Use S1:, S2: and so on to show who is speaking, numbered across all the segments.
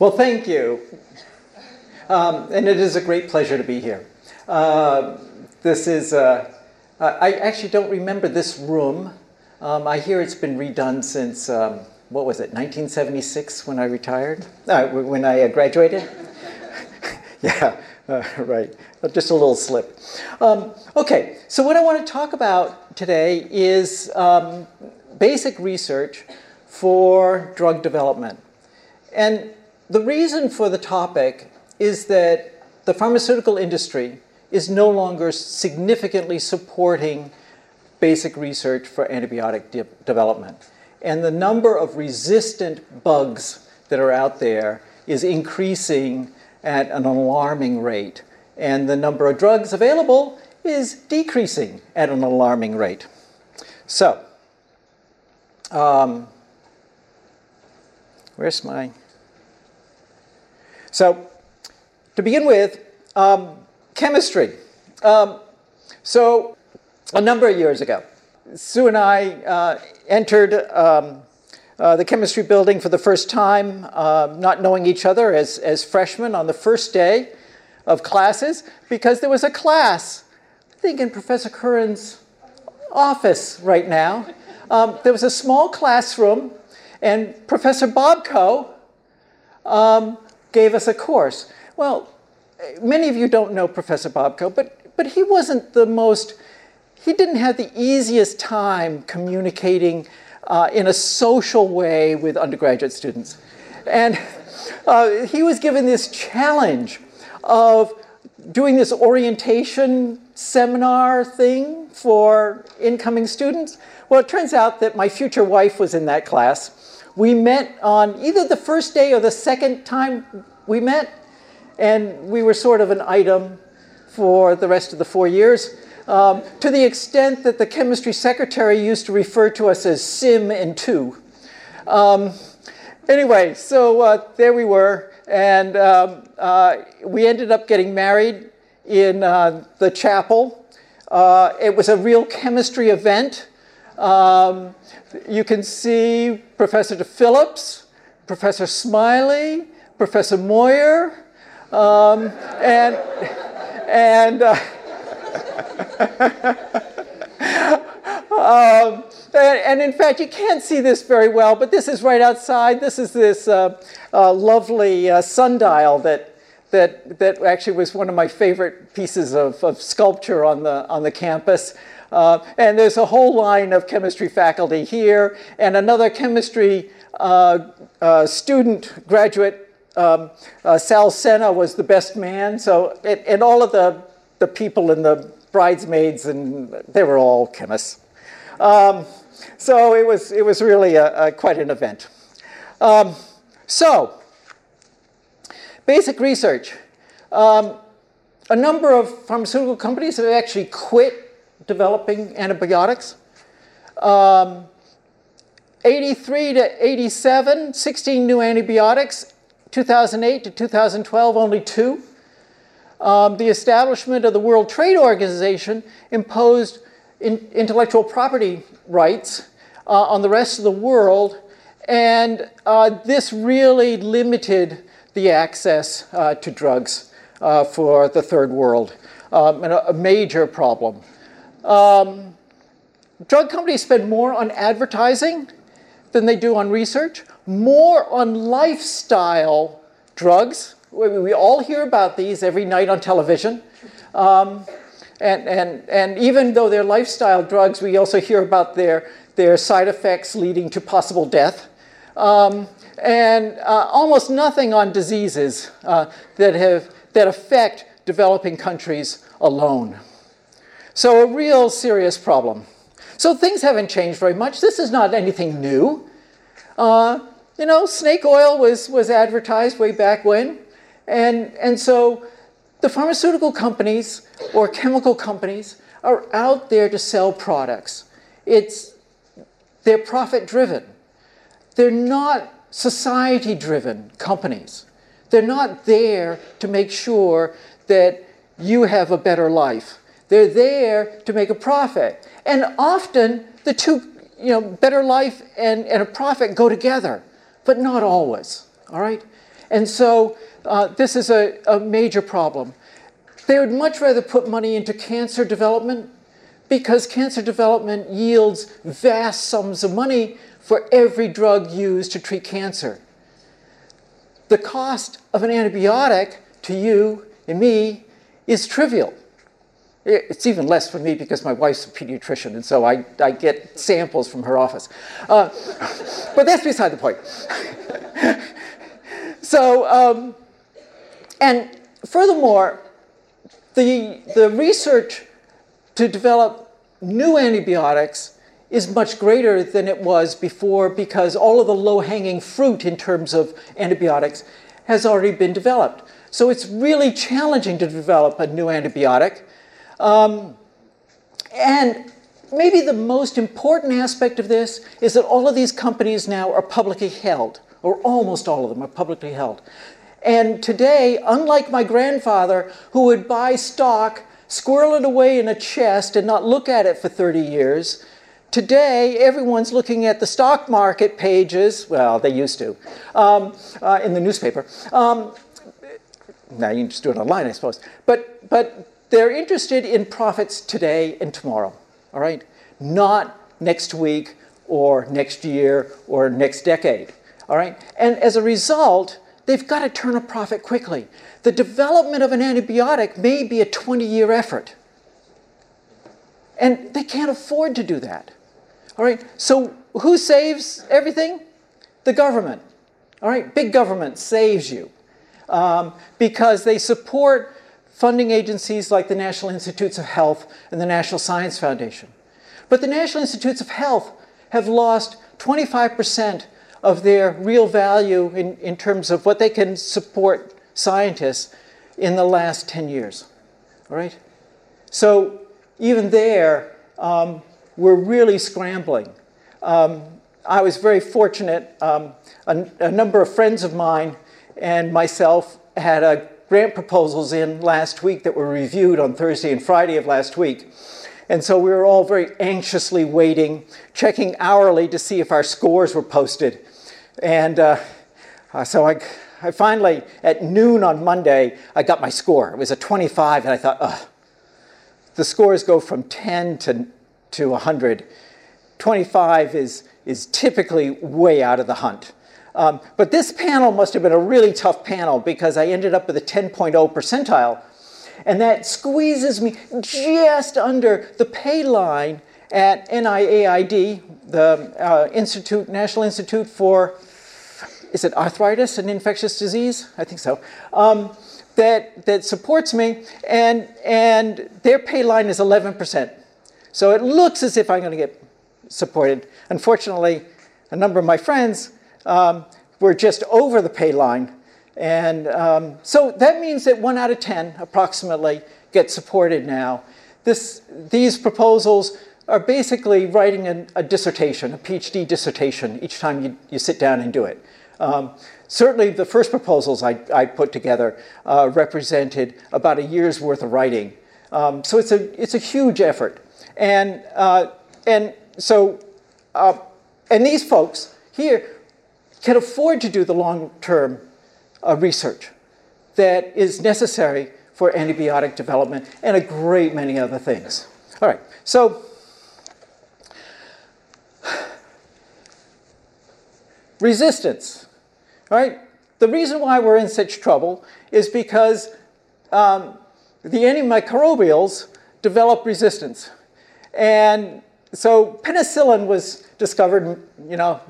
S1: Well, thank you. Um, and it is a great pleasure to be here. Uh, this is, uh, I actually don't remember this room. Um, I hear it's been redone since, um, what was it, 1976 when I retired? Uh, when I uh, graduated? yeah, uh, right. Just a little slip. Um, okay, so what I want to talk about today is um, basic research for drug development. And the reason for the topic is that the pharmaceutical industry is no longer significantly supporting basic research for antibiotic de- development. And the number of resistant bugs that are out there is increasing at an alarming rate. And the number of drugs available is decreasing at an alarming rate. So, um, where's my. So, to begin with, um, chemistry. Um, so, a number of years ago, Sue and I uh, entered um, uh, the chemistry building for the first time, uh, not knowing each other as, as freshmen on the first day of classes, because there was a class, I think in Professor Curran's office right now. Um, there was a small classroom, and Professor Bobko um, gave us a course. Well, many of you don't know Professor Bobko, but, but he wasn't the most, he didn't have the easiest time communicating uh, in a social way with undergraduate students. And uh, he was given this challenge of doing this orientation seminar thing for incoming students. Well, it turns out that my future wife was in that class. We met on either the first day or the second time we met, and we were sort of an item for the rest of the four years. Um, to the extent that the chemistry secretary used to refer to us as Sim and Two. Um, anyway, so uh, there we were, and um, uh, we ended up getting married in uh, the chapel. Uh, it was a real chemistry event. Um, you can see Professor Phillips, Professor Smiley, Professor Moyer, um, and and. Uh, um, and, in fact, you can't see this very well, but this is right outside. This is this uh, uh, lovely uh, sundial that, that, that actually was one of my favorite pieces of, of sculpture on the, on the campus. Uh, and there's a whole line of chemistry faculty here, and another chemistry uh, uh, student graduate um, uh, Sal Senna was the best man. So, it, and all of the, the people and the bridesmaids, and they were all chemists. Um, so it was, it was really a, a quite an event. Um, so, basic research. Um, a number of pharmaceutical companies have actually quit developing antibiotics. Um, 83 to 87, 16 new antibiotics, 2008 to 2012, only two. Um, the establishment of the World Trade Organization imposed in intellectual property rights uh, on the rest of the world, and uh, this really limited the access uh, to drugs uh, for the third world, um, and a, a, major problem. Um, drug companies spend more on advertising than they do on research more on lifestyle drugs. We, all hear about these every night on television. Um, and, and, and even though they're lifestyle drugs, we also hear about their, their side effects leading to possible death. Um, and uh, almost nothing on diseases uh, that, have, that affect developing countries alone. So, a real serious problem. So, things haven't changed very much. This is not anything new. Uh, you know, snake oil was, was advertised way back when. And, and so the pharmaceutical companies or chemical companies are out there to sell products. It's, they're profit driven. They're not society driven companies. They're not there to make sure that you have a better life. They're there to make a profit. And often the two, you know, better life and, and a profit go together but not always. All right? And so uh, this is a, a major problem. They would much rather put money into cancer development because cancer development yields vast sums of money for every drug used to treat cancer. The cost of an antibiotic to you and me is trivial. It's even less for me because my wife's a pediatrician, and so I, I get samples from her office. Uh, but that's beside the point. so, um, and furthermore, the, the research to develop new antibiotics is much greater than it was before because all of the low hanging fruit in terms of antibiotics has already been developed. So it's really challenging to develop a new antibiotic. Um, and maybe the most important aspect of this is that all of these companies now are publicly held, or almost all of them are publicly held. And today, unlike my grandfather, who would buy stock, squirrel it away in a chest, and not look at it for 30 years, today everyone's looking at the stock market pages. Well, they used to, um, uh, in the newspaper. Um, now you can just do it online, I suppose. But, but they're interested in profits today and tomorrow, all right? Not next week or next year or next decade, all right? And as a result, they've got to turn a profit quickly. The development of an antibiotic may be a 20 year effort. And they can't afford to do that. All right, so who saves everything? The government. All right, big government saves you um, because they support funding agencies like the National Institutes of Health and the National Science Foundation. But the National Institutes of Health have lost 25% of their real value in, in terms of what they can support scientists in the last 10 years. All right? So even there, um, we're really scrambling. Um, I was very fortunate. Um, a, a, number of friends of mine and myself had a grant proposals in last week that were reviewed on Thursday and Friday of last week. And so we were all very anxiously waiting, checking hourly to see if our scores were posted. And uh, so I, I finally, at noon on Monday, I got my score. It was a 25, and I thought, ugh. The scores go from 10 to, to 100. 25 is, is typically way out of the hunt. Um, but this panel must have been a really tough panel because I ended up with a 10.0 percentile. And that squeezes me just under the pay line at NIAID, the uh, Institute, National Institute for, is it arthritis and infectious disease? I think so. Um, that, that supports me, and, and their pay line is 11%. So it looks as if I'm going to get supported. Unfortunately, a number of my friends um, we're just over the pay line. And um, so that means that one out of 10 approximately get supported now. This, these proposals are basically writing a, a, dissertation, a PhD dissertation, each time you, you sit down and do it. Um, certainly, the first proposals I, I put together uh, represented about a year's worth of writing. Um, so it's a, it's a huge effort. And, uh, and so, uh, and these folks here can afford to do the long term uh, research that is necessary for antibiotic development and a great many other things. All right, so resistance. All right, the reason why we're in such trouble is because um, the antimicrobials develop resistance. And so penicillin was discovered, you know,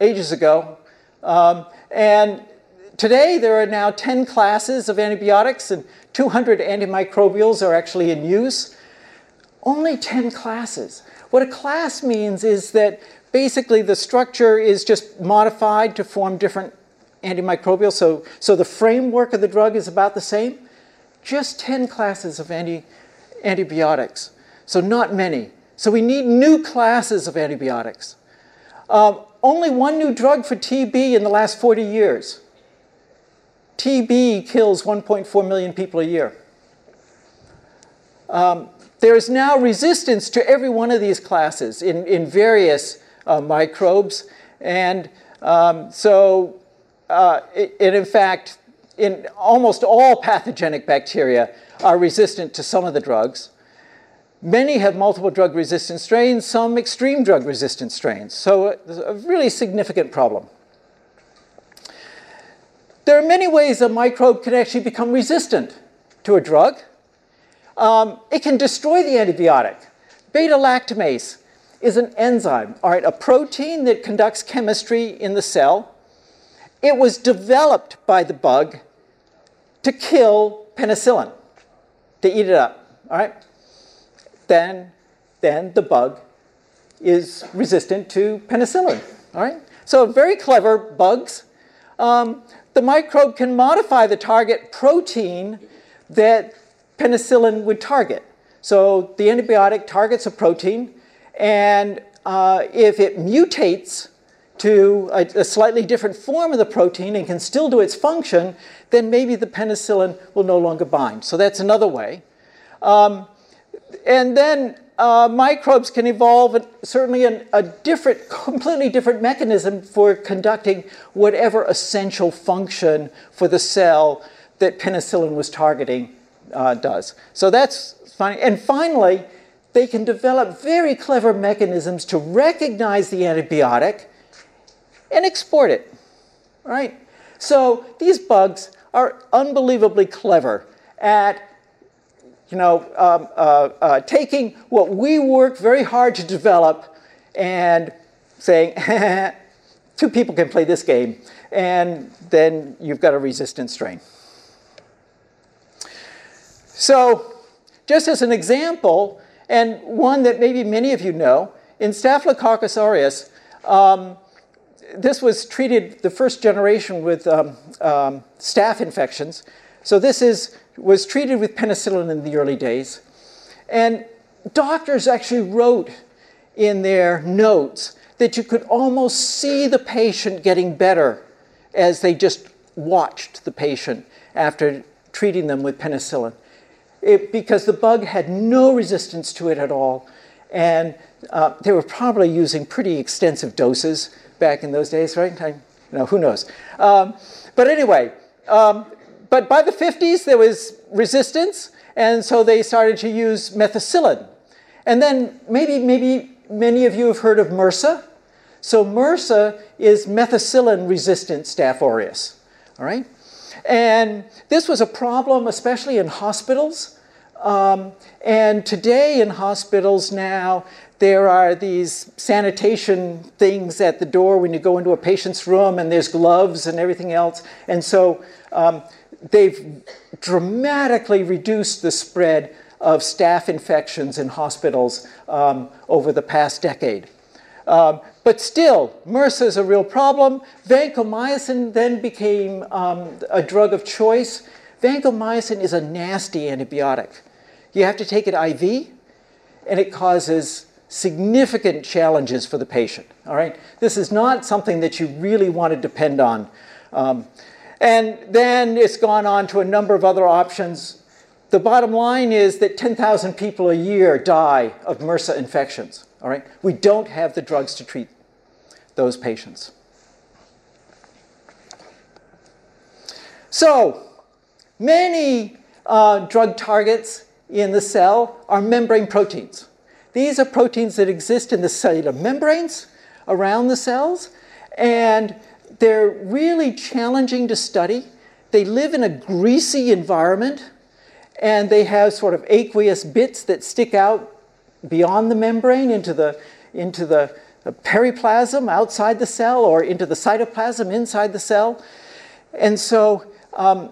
S1: ages ago um, and today there are now 10 classes of antibiotics and 200 antimicrobials are actually in use. Only 10 classes. What a class means is that basically the structure is just modified to form different antimicrobials. So, so the framework of the drug is about the same. Just 10 classes of anti, antibiotics. So not many. So we need new classes of antibiotics. Um, only one new drug for TB in the last 40 years. TB kills 1.4 million people a year. Um, there is now resistance to every one of these classes in, in various uh, microbes. And um, so uh, and in fact, in almost all pathogenic bacteria are resistant to some of the drugs. Many have multiple drug resistant strains, some extreme drug resistant strains. So it's a really significant problem. There are many ways a microbe can actually become resistant to a drug. Um, it can destroy the antibiotic. Beta lactamase is an enzyme, all right, a protein that conducts chemistry in the cell. It was developed by the bug to kill penicillin, to eat it up, all right? Then, then the bug is resistant to penicillin, all right? So very clever bugs. Um, the microbe can modify the target protein that penicillin would target. So the antibiotic targets a protein, and uh, if it mutates to a, a, slightly different form of the protein and can still do its function, then maybe the penicillin will no longer bind. So that's another way. Um, and then uh, microbes can evolve certainly an, a different, completely different mechanism for conducting whatever essential function for the cell that penicillin was targeting uh, does. So that's fine. And finally, they can develop very clever mechanisms to recognize the antibiotic and export it. Right? So these bugs are unbelievably clever at you know, um, uh, uh, taking what we work very hard to develop and saying, two people can play this game, and then you've got a resistant strain. So, just as an example, and one that maybe many of you know, in Staphylococcus aureus, um, this was treated the first generation with um, um, staph infections. So this is, was treated with penicillin in the early days. And doctors actually wrote in their notes that you could almost see the patient getting better as they just watched the patient after treating them with penicillin it, because the bug had no resistance to it at all. And uh, they were probably using pretty extensive doses back in those days, right? I, you know, who knows? Um, but anyway, um, but by the 50s, there was resistance, and so they started to use methicillin. And then maybe, maybe many of you have heard of MRSA. So MRSA is methicillin-resistant Staph aureus, all right? And this was a problem, especially in hospitals. Um, and today in hospitals now, there are these sanitation things at the door when you go into a patient's room, and there's gloves and everything else. And so um, they've dramatically reduced the spread of staph infections in hospitals um, over the past decade. Um, but still, MRSA is a real problem. Vancomycin then became um, a drug of choice. Vancomycin is a nasty antibiotic. You have to take it IV, and it causes significant challenges for the patient. All right, this is not something that you really want to depend on. Um, and then it's gone on to a number of other options. The bottom line is that 10,000 people a year die of MRSA infections. All right? We don't have the drugs to treat those patients. So, many uh, drug targets in the cell are membrane proteins. These are proteins that exist in the cellular membranes around the cells, and they're really challenging to study. They live in a greasy environment, and they have sort of aqueous bits that stick out beyond the membrane into the, into the periplasm outside the cell or into the cytoplasm inside the cell. And so, um,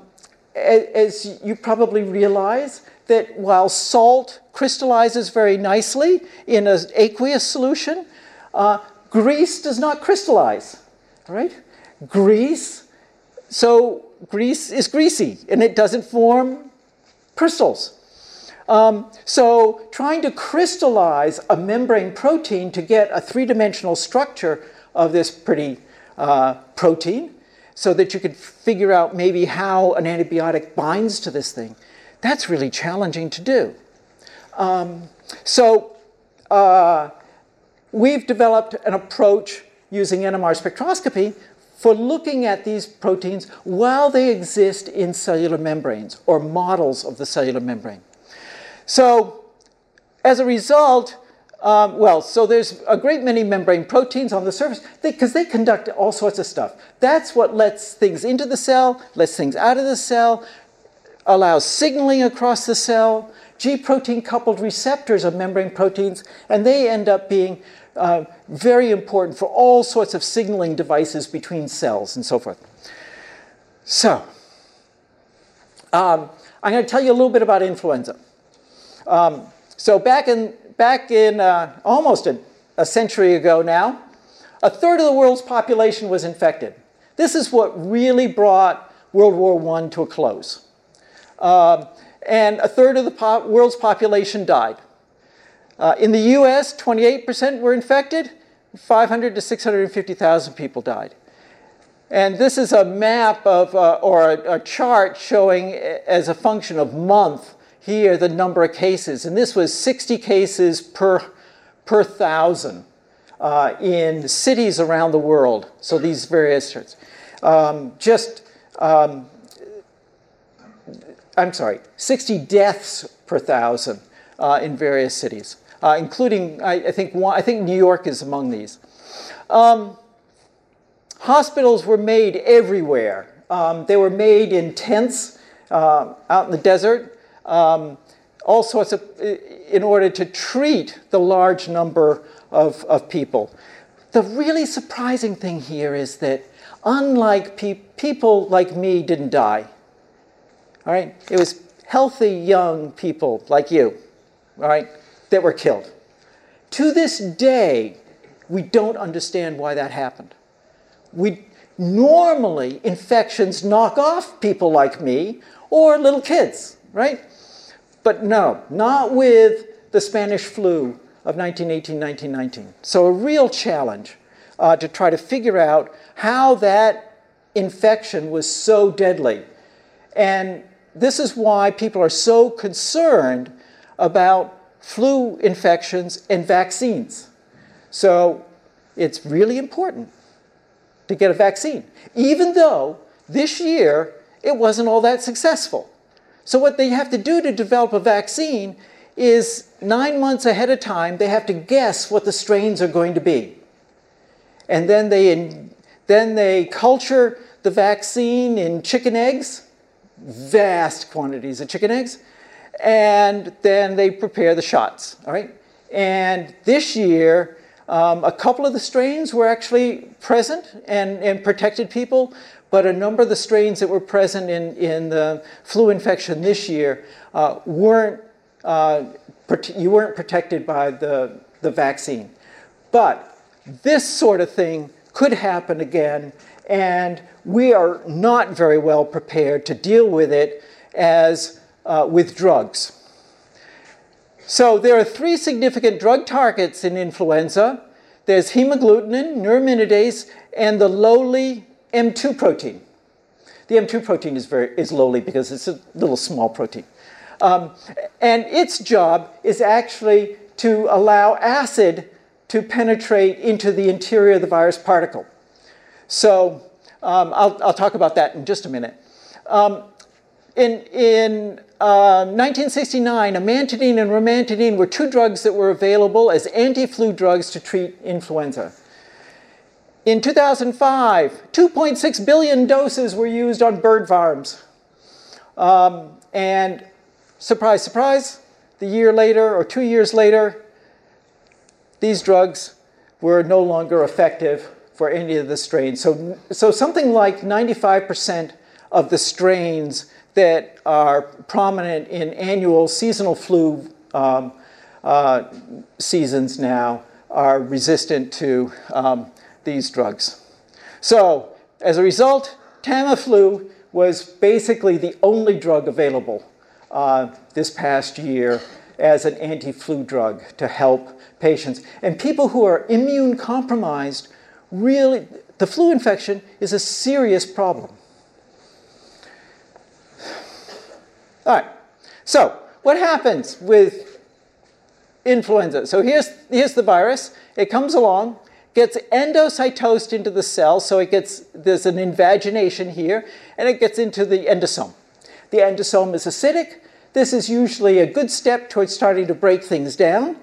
S1: as you probably realize, that while salt crystallizes very nicely in an aqueous solution, uh, grease does not crystallize, right? Grease, so grease is greasy and it doesn't form crystals. Um, so trying to crystallize a membrane protein to get a three-dimensional structure of this pretty uh, protein so that you could figure out maybe how an antibiotic binds to this thing, that's really challenging to do. Um, so uh, we've developed an approach using NMR spectroscopy for looking at these proteins while they exist in cellular membranes or models of the cellular membrane. So, as a result, um, well, so there's a great many membrane proteins on the surface because they, they, conduct all sorts of stuff. That's what lets things into the cell, lets things out of the cell, allows signaling across the cell. G protein coupled receptors are membrane proteins, and they end up being uh, very important for all sorts of signaling devices between cells and so forth. So, um, I'm going to tell you a little bit about influenza. Um, so back in back in uh, almost a, a century ago now, a third of the world's population was infected. This is what really brought World War I to a close. Um, and a third of the po world's population died. Uh, in the US, 28% were infected, 500 to 650,000 people died. And this is a map of, uh, or a, a, chart showing as a function of month here the number of cases. And this was 60 cases per, per thousand uh, in cities around the world. So these various charts. Um, just, um, I'm sorry, 60 deaths per thousand uh, in various cities, uh, including, I, I, think, one, I think New York is among these. Um, hospitals were made everywhere. Um, they were made in tents uh, out in the desert um, all sorts of, in order to treat the large number of, of people. The really surprising thing here is that unlike pe people like me didn't die, all right, it was healthy young people like you, all right, that were killed. To this day, we don't understand why that happened. We normally infections knock off people like me or little kids, right? But no, not with the Spanish flu of 1918 1919. So, a real challenge uh, to try to figure out how that infection was so deadly. And this is why people are so concerned about flu infections and vaccines. So, it's really important to get a vaccine, even though this year it wasn't all that successful. So, what they have to do to develop a vaccine is nine months ahead of time, they have to guess what the strains are going to be. And then they, then they culture the vaccine in chicken eggs, vast quantities of chicken eggs, and then they prepare the shots. All right? And this year, um, a couple of the strains were actually present and, and protected people, but a number of the strains that were present in, in the flu infection this year uh, weren't, uh, you weren't protected by the, the vaccine. But this sort of thing could happen again, and we are not very well prepared to deal with it as uh, with drugs. So there are three significant drug targets in influenza. There's hemagglutinin, neuraminidase, and the lowly M2 protein. The M2 protein is, very, is lowly because it's a little small protein. Um, and its job is actually to allow acid to penetrate into the interior of the virus particle. So um, I'll, I'll, talk about that in just a minute. Um, in, in uh, 1969, amantadine and rimantadine were two drugs that were available as anti-flu drugs to treat influenza. In 2005, 2.6 billion doses were used on bird farms. Um, and surprise, surprise, the year later or two years later, these drugs were no longer effective for any of the strains. So, so something like 95% of the strains that are prominent in annual seasonal flu um, uh, seasons now are resistant to um, these drugs. So, as a result, Tamiflu was basically the only drug available uh, this past year as an anti flu drug to help patients. And people who are immune compromised really, the flu infection is a serious problem. All right, so what happens with influenza? So here's, here's the virus. It comes along, gets endocytosed into the cell, so it gets, there's an invagination here, and it gets into the endosome. The endosome is acidic. This is usually a good step towards starting to break things down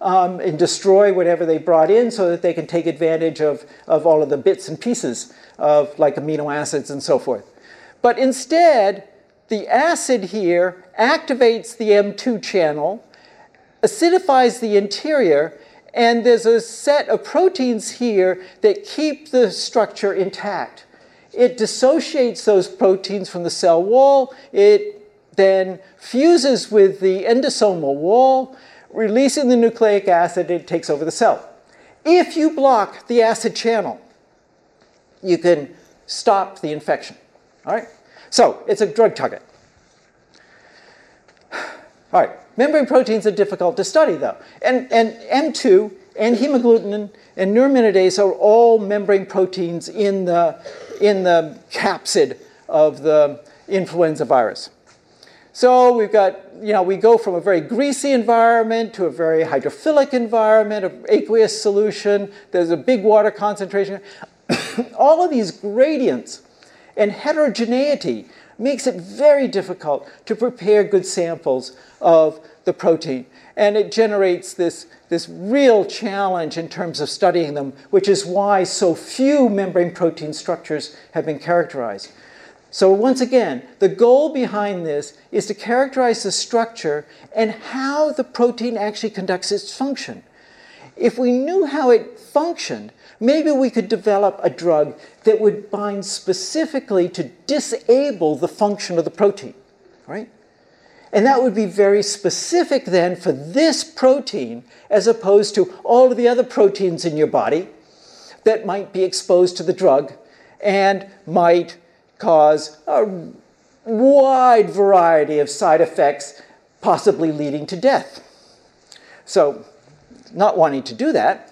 S1: um, and destroy whatever they brought in so that they can take advantage of, of all of the bits and pieces of like amino acids and so forth. But instead, the acid here activates the M2 channel, acidifies the interior, and there's a set of proteins here that keep the structure intact. It dissociates those proteins from the cell wall. It then fuses with the endosomal wall, releasing the nucleic acid, it takes over the cell. If you block the acid channel, you can stop the infection. All right? So it's a drug target. All right, membrane proteins are difficult to study though. And, and M2 and hemagglutinin and neuraminidase are all membrane proteins in the, in the capsid of the influenza virus. So we've got, you know, we go from a very greasy environment to a very hydrophilic environment, an aqueous solution. There's a big water concentration. All of these gradients and heterogeneity makes it very difficult to prepare good samples of the protein. And it generates this, this real challenge in terms of studying them, which is why so few membrane protein structures have been characterized. So, once again, the goal behind this is to characterize the structure and how the protein actually conducts its function. If we knew how it functioned, maybe we could develop a drug that would bind specifically to disable the function of the protein, right? And that would be very specific then for this protein as opposed to all of the other proteins in your body that might be exposed to the drug and might cause a wide variety of side effects, possibly leading to death. So, not wanting to do that.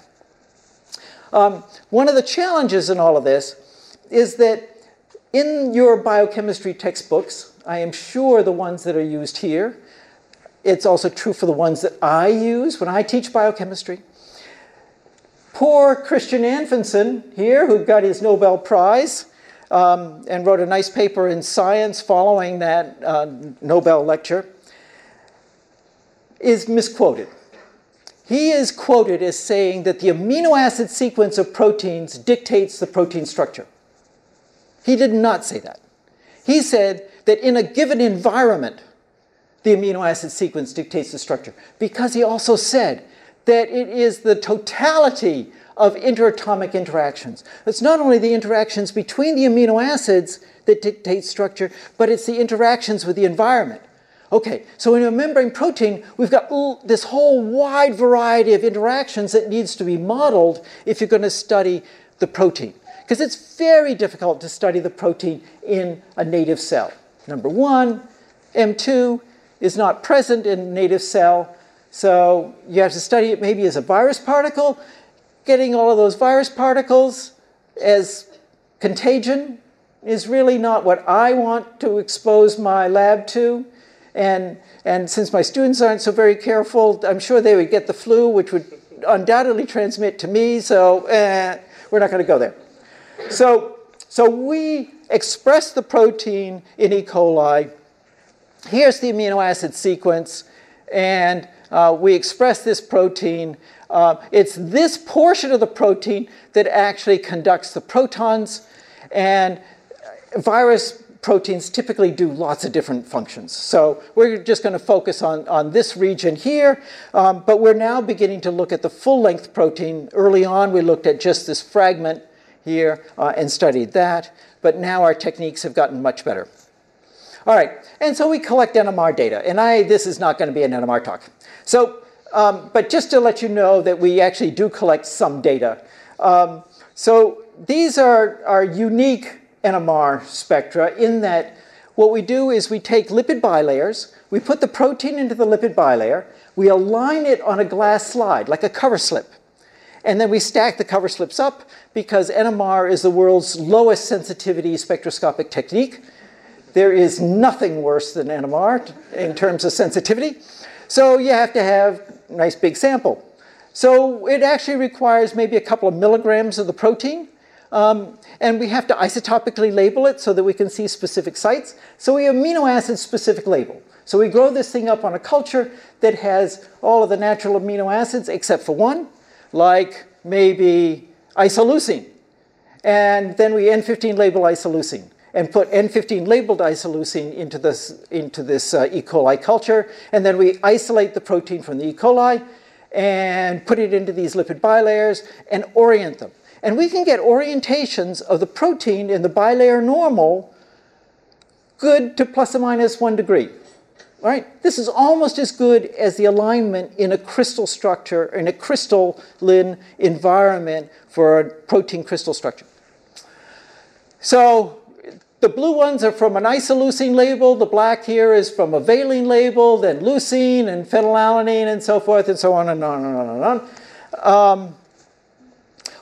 S1: Um, one of the challenges in all of this is that in your biochemistry textbooks, I am sure the ones that are used here, it's also true for the ones that I use when I teach biochemistry. Poor Christian Anfinsen here, who got his Nobel Prize, um, and wrote a nice paper in Science following that uh, Nobel lecture, is misquoted. He is quoted as saying that the amino acid sequence of proteins dictates the protein structure. He did not say that. He said that in a given environment, the amino acid sequence dictates the structure, because he also said that it is the totality of interatomic interactions. It's not only the interactions between the amino acids that dictate structure, but it's the interactions with the environment. Okay, so in a membrane protein, we've got this whole wide variety of interactions that needs to be modeled if you're going to study the protein. Because it's very difficult to study the protein in a native cell. Number one, M2 is not present in native cell, so you have to study it maybe as a virus particle, getting all of those virus particles as contagion is really not what I want to expose my lab to. And, and since my students aren't so very careful, I'm sure they would get the flu, which would undoubtedly transmit to me, so eh, we're not going to go there. So, so we express the protein in E. coli. Here's the amino acid sequence, and uh, we express this protein uh, it's this portion of the protein that actually conducts the protons, and virus proteins typically do lots of different functions. So we're just going to focus on, on this region here, um, but we're now beginning to look at the full length protein. Early on, we looked at just this fragment here uh, and studied that, but now our techniques have gotten much better. All right, and so we collect NMR data, and I, this is not going to be an NMR talk. So um, but just to let you know that we actually do collect some data. Um, so these are, are unique NMR spectra in that what we do is we take lipid bilayers, we put the protein into the lipid bilayer, we align it on a glass slide, like a cover slip. And then we stack the cover slips up because NMR is the world's lowest sensitivity spectroscopic technique. There is nothing worse than NMR in terms of sensitivity. So you have to have a nice big sample. So it actually requires maybe a couple of milligrams of the protein. Um, and we have to isotopically label it so that we can see specific sites. So we have amino acid specific label. So we grow this thing up on a culture that has all of the natural amino acids except for one, like maybe isoleucine. And then we N15 label isoleucine and put N15 labeled isoleucine into this, into this uh, E. coli culture. And then we isolate the protein from the E. coli and put it into these lipid bilayers and orient them. And we can get orientations of the protein in the bilayer normal good to plus or minus one degree. All right, this is almost as good as the alignment in a crystal structure, in a crystalline environment for a protein crystal structure. So the blue ones are from an isoleucine label. The black here is from a valine label, then leucine and phenylalanine and so forth and so on and on and on and on. Um,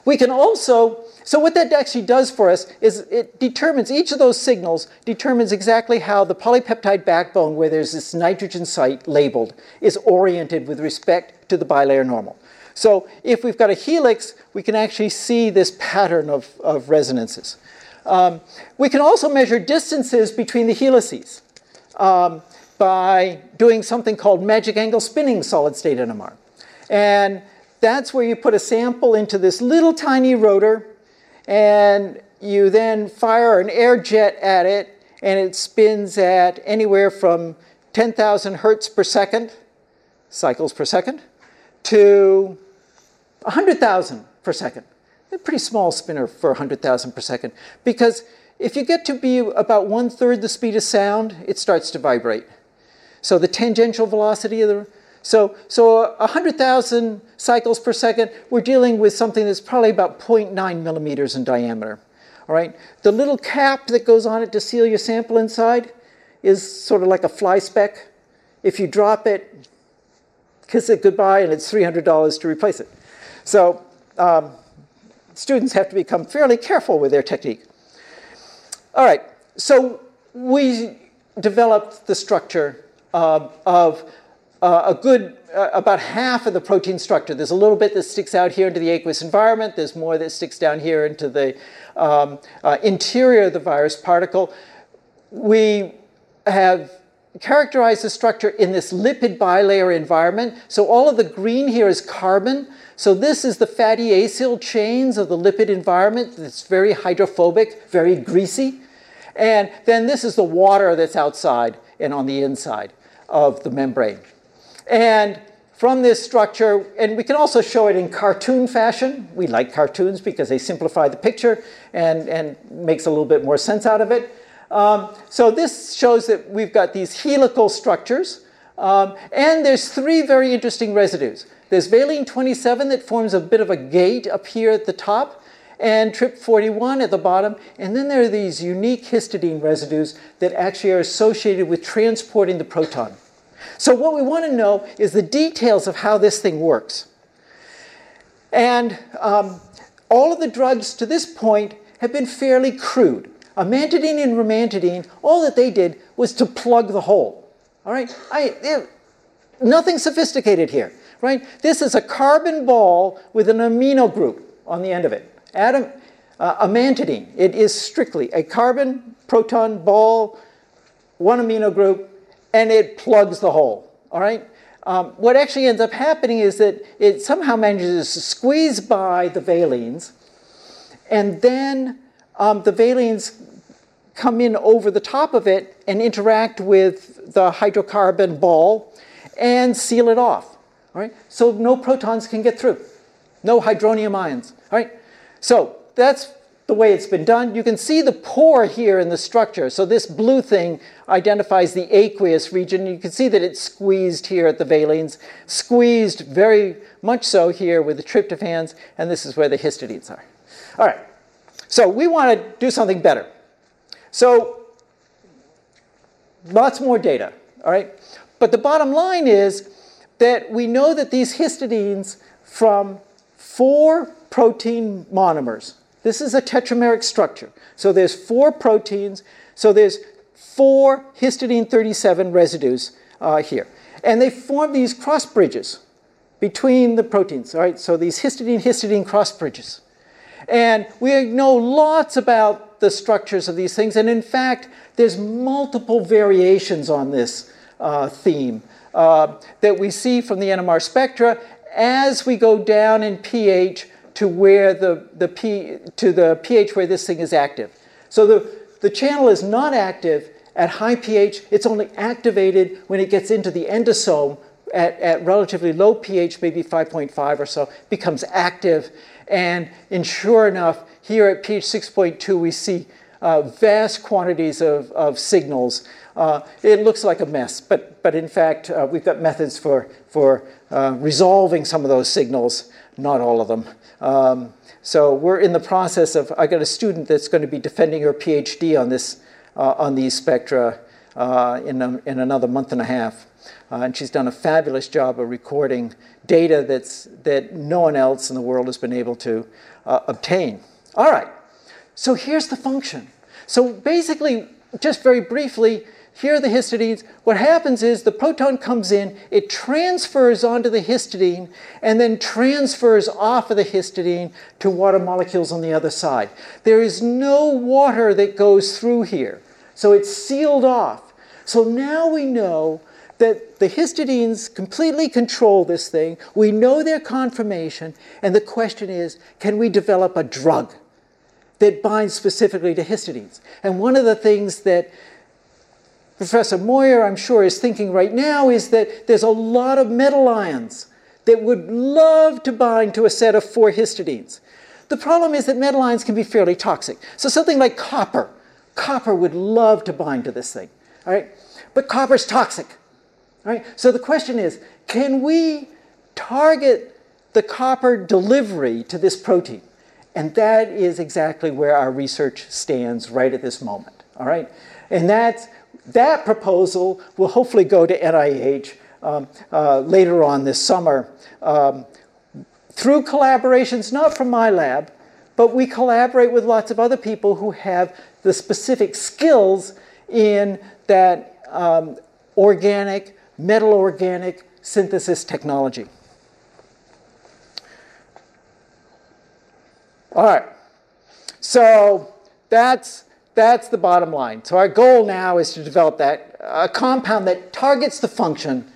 S1: we can also, so what that actually does for us is it determines, each of those signals determines exactly how the polypeptide backbone, where there's this nitrogen site labeled, is oriented with respect to the bilayer normal. So if we've got a helix, we can actually see this pattern of, of resonances. Um, we can also measure distances between the helices um, by doing something called magic angle spinning solid state NMR. And that's where you put a sample into this little tiny rotor and you then fire an air jet at it and it spins at anywhere from 10,000 hertz per second, cycles per second, to 100,000 per second a pretty small spinner for 100,000 per second. Because if you get to be about one third the speed of sound, it starts to vibrate. So the tangential velocity of the so, so 100,000 cycles per second, we're dealing with something that's probably about 0.9 millimeters in diameter. All right, the little cap that goes on it to seal your sample inside is sort of like a fly speck. If you drop it, kiss it goodbye, and it's $300 to replace it. So um, students have to become fairly careful with their technique. All right, so we developed the structure uh, of uh, a good, uh, about half of the protein structure. There's a little bit that sticks out here into the aqueous environment. There's more that sticks down here into the um, uh, interior of the virus particle. We have characterized the structure in this lipid bilayer environment. So all of the green here is carbon. So this is the fatty acyl chains of the lipid environment. It's very hydrophobic, very greasy. And then this is the water that's outside and on the inside of the membrane. And from this structure, and we can also show it in cartoon fashion. We like cartoons because they simplify the picture and, and makes a little bit more sense out of it. Um, so this shows that we've got these helical structures. Um, and there's three very interesting residues. There's valine 27 that forms a bit of a gate up here at the top, and TRP41 at the bottom. And then there are these unique histidine residues that actually are associated with transporting the proton. So, what we want to know is the details of how this thing works. And um, all of the drugs to this point have been fairly crude. Amantadine and rimantadine, all that they did was to plug the hole. All right? I, nothing sophisticated here right? This is a carbon ball with an amino group on the end of it. Atom, uh, amantadine, it is strictly a carbon proton ball, one amino group, and it plugs the hole, all right? Um, what actually ends up happening is that it somehow manages to squeeze by the valines, and then um, the valines come in over the top of it and interact with the hydrocarbon ball and seal it off. All right? So no protons can get through, no hydronium ions. All right? So that's the way it's been done. You can see the pore here in the structure. So this blue thing identifies the aqueous region. You can see that it's squeezed here at the valines, squeezed very much so here with the tryptophans, and this is where the histidines are. All right, so we want to do something better. So lots more data, all right? But the bottom line is that we know that these histidines from four protein monomers, this is a tetrameric structure. So there's four proteins, so there's four histidine 37 residues uh, here. And they form these cross bridges. between the proteins, all right? So these histidine-histidine cross bridges. And we know lots about the structures of these things, and in fact, there's multiple variations on this uh, theme uh, that we see from the NMR spectra as we go down in pH to where the, the P, to the pH where this thing is active. So the, the channel is not active at high pH, it's only activated when it gets into the endosome at, at relatively low pH, maybe 5.5 or so, becomes active. And, and sure enough, here at pH 6.2, we see uh, vast quantities of, of signals. Uh, it looks like a mess, but, but in fact, uh, we've got methods for, for uh, resolving some of those signals, not all of them. Um, so we're in the process of, I got a student that's going to be defending her PhD on, this, uh, on these spectra uh, in, a, in another month and a half. Uh, and she's done a fabulous job of recording data that's, that no one else in the world has been able to uh, obtain. All right, so here's the function. So basically, just very briefly, here are the histidines. What happens is the proton comes in, it transfers onto the histidine, and then transfers off of the histidine to water molecules on the other side. There is no water that goes through here, so it's sealed off. So now we know that the histidines completely control this thing. We know their conformation, and the question is can we develop a drug that binds specifically to histidines? And one of the things that Professor Moyer, I'm sure, is thinking right now is that there's a lot of metal ions that would love to bind to a set of four histidines. The problem is that metal ions can be fairly toxic. So something like copper, copper would love to bind to this thing, all right? But copper's toxic, all right? So the question is, can we target the copper delivery to this protein? And that is exactly where our research stands right at this moment, all right? And that's that proposal will hopefully go to NIH um, uh, later on this summer um, through collaborations, not from my lab, but we collaborate with lots of other people who have the specific skills in that um, organic, metal organic synthesis technology. All right, so that's that's the bottom line. So our goal now is to develop that a compound that targets the function,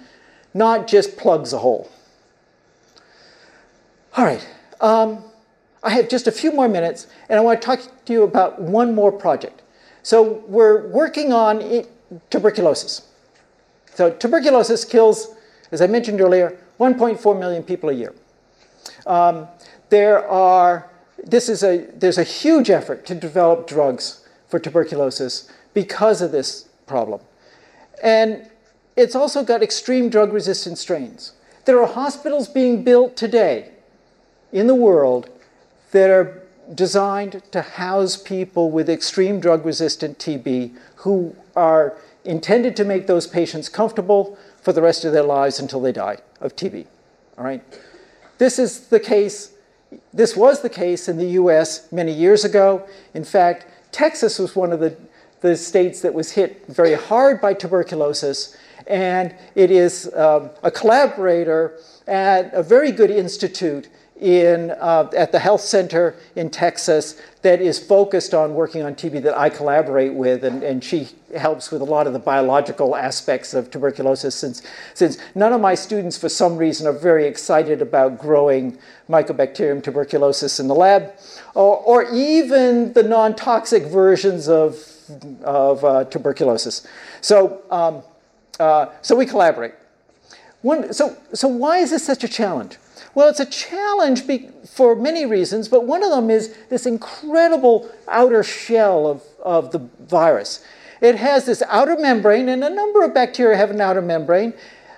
S1: not just plugs a hole. All right. Um, I have just a few more minutes, and I want to talk to you about one more project. So we're working on tuberculosis. So tuberculosis kills, as I mentioned earlier, 1.4 million people a year. Um, there are, this is a, there's a huge effort to develop drugs for tuberculosis because of this problem. And it's also got extreme drug resistant strains. There are hospitals being built today in the world that are designed to house people with extreme drug resistant TB who are intended to make those patients comfortable for the rest of their lives until they die of TB. All right? This is the case, this was the case in the US many years ago. In fact, Texas was one of the, the states that was hit very hard by tuberculosis, and it is um, a collaborator at a very good institute in, uh, at the health center in Texas that is focused on working on TB that I collaborate with, and, and she helps with a lot of the biological aspects of tuberculosis since, since none of my students, for some reason, are very excited about growing Mycobacterium tuberculosis in the lab, or, or even the non toxic versions of, of uh, tuberculosis. So, um, uh, so we collaborate. One, so, so why is this such a challenge? Well, it's a challenge for many reasons, but one of them is this incredible outer shell of, of the virus. It has this outer membrane, and a number of bacteria have an outer membrane,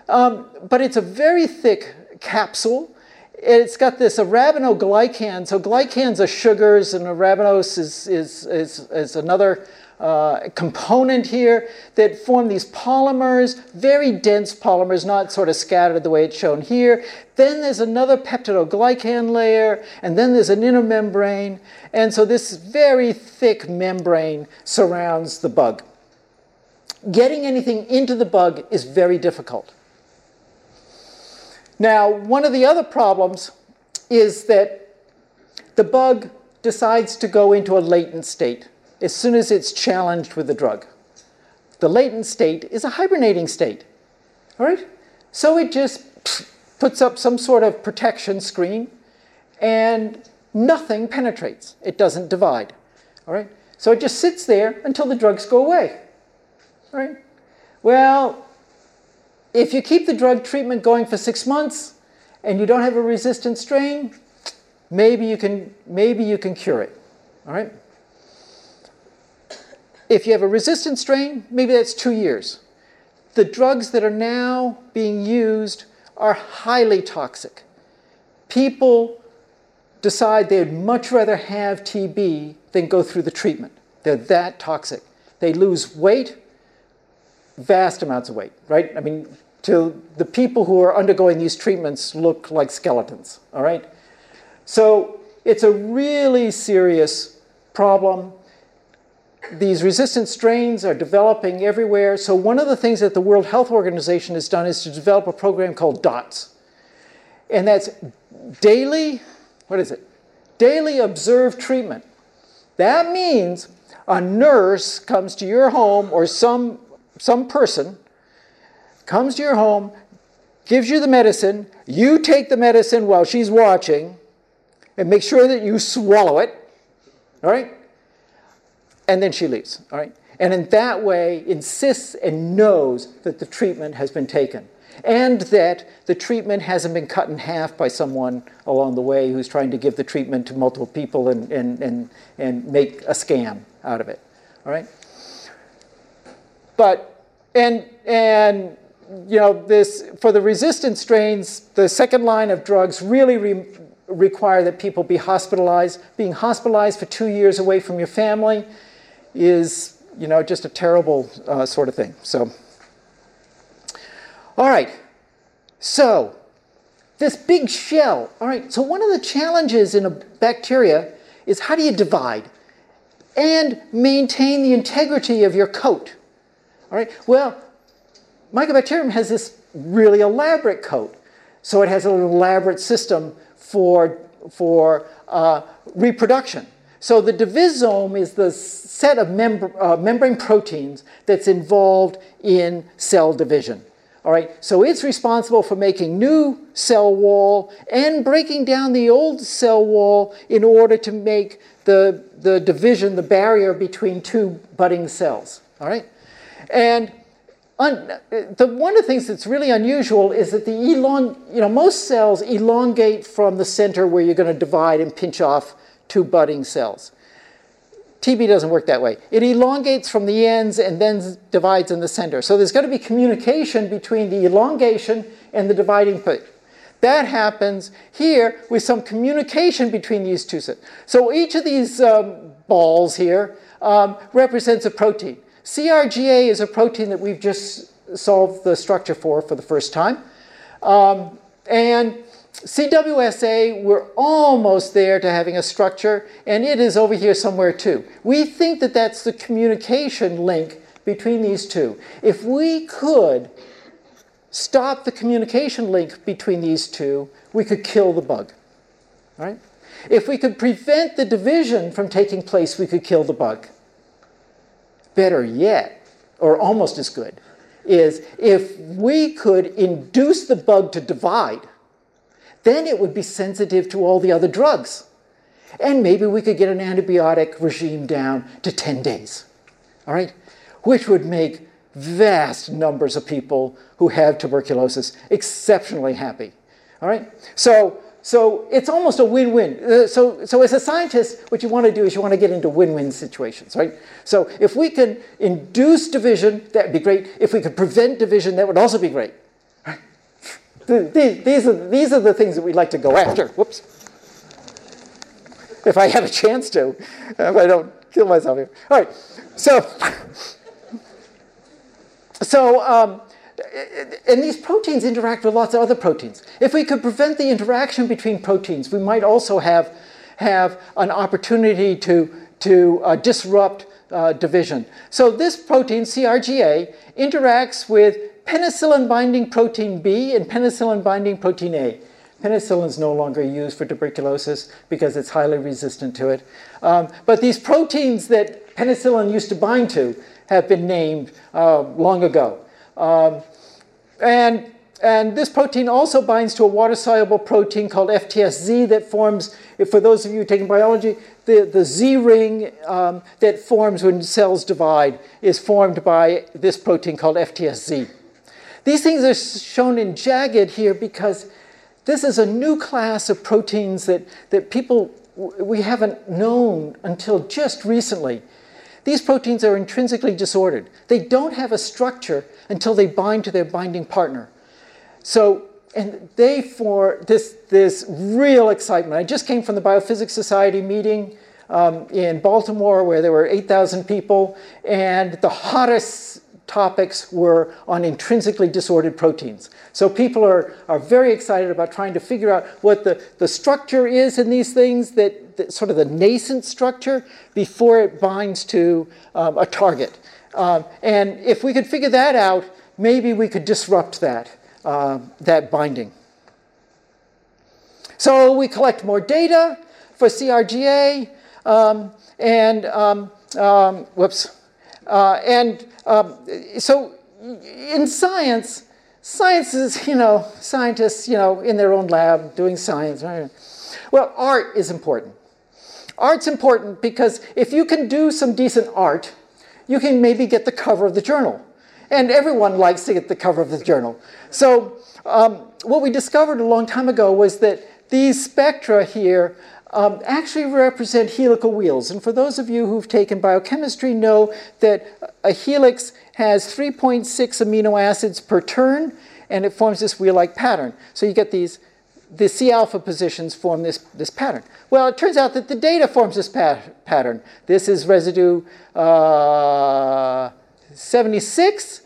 S1: um, but it's a very thick capsule. It's got this arabinoglycan. So glycans are sugars, and arabinose is, is, is, is another uh, component here that form these polymers, very dense polymers, not sort of scattered the way it's shown here. Then there's another peptidoglycan layer, and then there's an inner membrane. And so this very thick membrane surrounds the bug. Getting anything into the bug is very difficult. Now, one of the other problems is that the bug decides to go into a latent state as soon as it's challenged with the drug. The latent state is a hibernating state. All right? So it just puts up some sort of protection screen and nothing penetrates. It doesn't divide. All right? So it just sits there until the drugs go away. All right? Well, if you keep the drug treatment going for six months and you don't have a resistant strain, maybe you can, maybe you can cure it. All right? If you have a resistant strain, maybe that's two years. The drugs that are now being used are highly toxic. People decide they'd much rather have TB than go through the treatment. They're that toxic. They lose weight, vast amounts of weight, right? I mean, to the people who are undergoing these treatments look like skeletons, all right? So it's a really serious problem. These resistant strains are developing everywhere. So one of the things that the World Health Organization has done is to develop a program called DOTS. And that's daily, what is it? Daily observed treatment. That means a nurse comes to your home or some, some person comes to your home, gives you the medicine, you take the medicine while she's watching, and make sure that you swallow it, all right? And then she leaves, all right? And in that way, insists and knows that the treatment has been taken and that the treatment hasn't been cut in half by someone along the way who's trying to give the treatment to multiple people and, and, and, and make a scam out of it. All right? But, and, and you know, this, for the resistant strains, the second line of drugs really re require that people be hospitalized. Being hospitalized for two years away from your family is, you know, just a terrible uh, sort of thing. So, all right. So, this big shell. All right. So, one of the challenges in a bacteria is how do you divide and maintain the integrity of your coat? All right. Well, Mycobacterium has this really elaborate coat. So it has an elaborate system for, for uh, reproduction. So the divisome is the set of uh, membrane proteins that's involved in cell division. All right, so it's responsible for making new cell wall and breaking down the old cell wall in order to make the, the division, the barrier between two budding cells. All right, and the, one of the things that's really unusual is that the elong, you know, most cells elongate from the center where you're going to divide and pinch off two budding cells. TB doesn't work that way. It elongates from the ends and then divides in the center. So there's got to be communication between the elongation and the dividing point. That happens here with some communication between these two cells. So each of these um, balls here um, represents a protein. CRGA is a protein that we've just solved the structure for for the first time. Um, and CWSA, we're almost there to having a structure, and it is over here somewhere too. We think that that's the communication link between these two. If we could stop the communication link between these two, we could kill the bug. Right? If we could prevent the division from taking place, we could kill the bug. Better yet, or almost as good, is if we could induce the bug to divide, then it would be sensitive to all the other drugs. And maybe we could get an antibiotic regime down to 10 days, all right? Which would make vast numbers of people who have tuberculosis exceptionally happy, all right? So so it's almost a win-win. Uh, so, so as a scientist, what you want to do is you want to get into win-win situations, right? So if we can induce division, that would be great. If we could prevent division, that would also be great. These, these, are, these are the things that we'd like to go after. Whoops. If I have a chance to, if I don't kill myself here. All right. So, so um, and these proteins interact with lots of other proteins. If we could prevent the interaction between proteins, we might also have, have an opportunity to, to uh, disrupt uh, division. So this protein, CRGA, interacts with penicillin binding protein B and penicillin binding protein A. Penicillin is no longer used for tuberculosis because it's highly resistant to it. Um, but these proteins that penicillin used to bind to have been named uh, long ago. Um, and, and this protein also binds to a water soluble protein called FTSZ that forms, for those of you taking biology, the, the Z ring um, that forms when cells divide is formed by this protein called FTSZ. These things are shown in jagged here because this is a new class of proteins that, that people we haven't known until just recently. These proteins are intrinsically disordered. They don't have a structure until they bind to their binding partner. So, and they for this, this real excitement. I just came from the Biophysics Society meeting um, in Baltimore where there were 8,000 people, and the hottest topics were on intrinsically disordered proteins. So people are, are very excited about trying to figure out what the, the structure is in these things, that, that sort of the nascent structure, before it binds to um, a target. Um, and if we could figure that out, maybe we could disrupt that, uh, that binding. So we collect more data for CRGA, um, and um, um, whoops, uh, and um, so in science, science is, you know, scientists, you know, in their own lab doing science. Well, art is important. Art's important because if you can do some decent art, you can maybe get the cover of the journal. And everyone likes to get the cover of the journal. So um, what we discovered a long time ago was that these spectra here um, actually represent helical wheels. And for those of you who've taken biochemistry, know that a helix has 3.6 amino acids per turn, and it forms this wheel-like pattern. So you get these, the C alpha positions form this, this pattern. Well, it turns out that the data forms this pat pattern. This is residue uh, 76,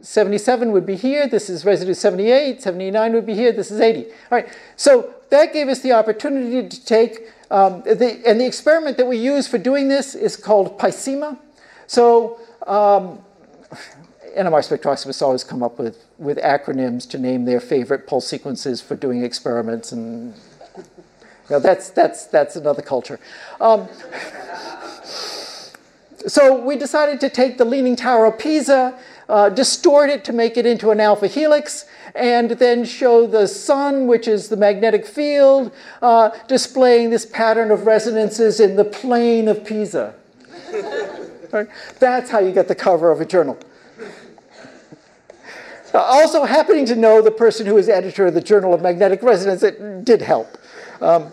S1: 77 would be here, this is residue 78, 79 would be here, this is 80. All right, so that gave us the opportunity to take, um, the, and the experiment that we use for doing this is called PISEMA. So um, NMR spectroscopists always come up with, with acronyms to name their favorite pulse sequences for doing experiments, and you know, that's, that's, that's another culture. Um, so we decided to take the Leaning Tower of Pisa uh, distort it to make it into an alpha helix, and then show the sun, which is the magnetic field, uh, displaying this pattern of resonances in the plane of Pisa. right? That's how you get the cover of a journal. Uh, also, happening to know the person who is editor of the Journal of Magnetic Resonance, it did help. Um,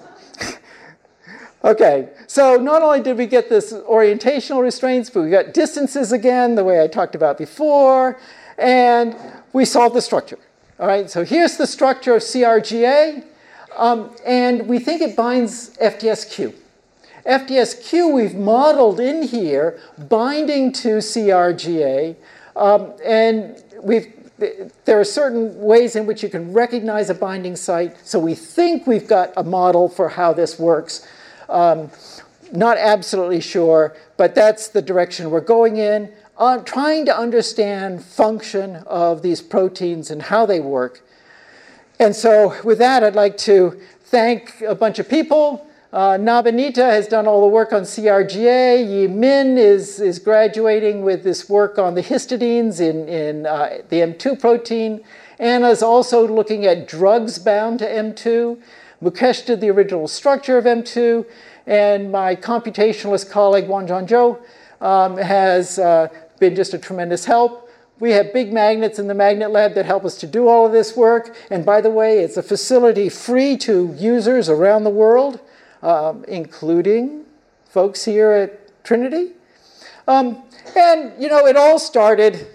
S1: Okay, so not only did we get this orientational restraints, but we got distances again, the way I talked about before, and we solved the structure. All right, so here's the structure of CRGA, um, and we think it binds FTSZ. FTSZ we've modeled in here, binding to CRGA, um, and we've there are certain ways in which you can recognize a binding site. So we think we've got a model for how this works. Um, not absolutely sure, but that's the direction we're going in, trying to understand function of these proteins and how they work. And so with that, I'd like to thank a bunch of people. Uh, Nabanita has done all the work on CRGA. Yi Min is, is graduating with this work on the histidines in, in uh, the M2 protein. Anna's also looking at drugs bound to M2. Mukesh did the original structure of M2, and my computationalist colleague, Wanjun Zhou, um, has uh, been just a tremendous help. We have big magnets in the magnet lab that help us to do all of this work. And by the way, it's a facility free to users around the world, um, including folks here at Trinity. Um, and, you know, it all started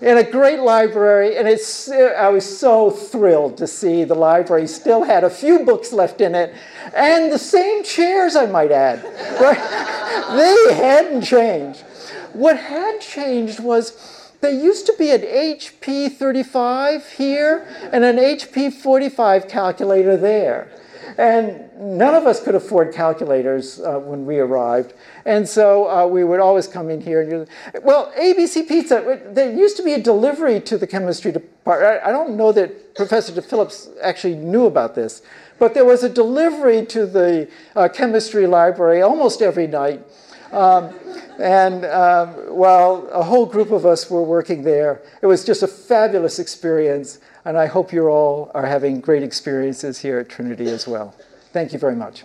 S1: in a great library, and it's, I was so thrilled to see the library still had a few books left in it, and the same chairs, I might add. Right? they hadn't changed. What had changed was there used to be an HP 35 here and an HP 45 calculator there. And none of us could afford calculators uh, when we arrived. And so uh, we would always come in here. And well, ABC Pizza, there used to be a delivery to the chemistry department. I don't know that Professor Phillips actually knew about this, but there was a delivery to the uh, chemistry library almost every night. Um, and um, while a whole group of us were working there, it was just a fabulous experience. And I hope you all are having great experiences here at Trinity as well. Thank you very much.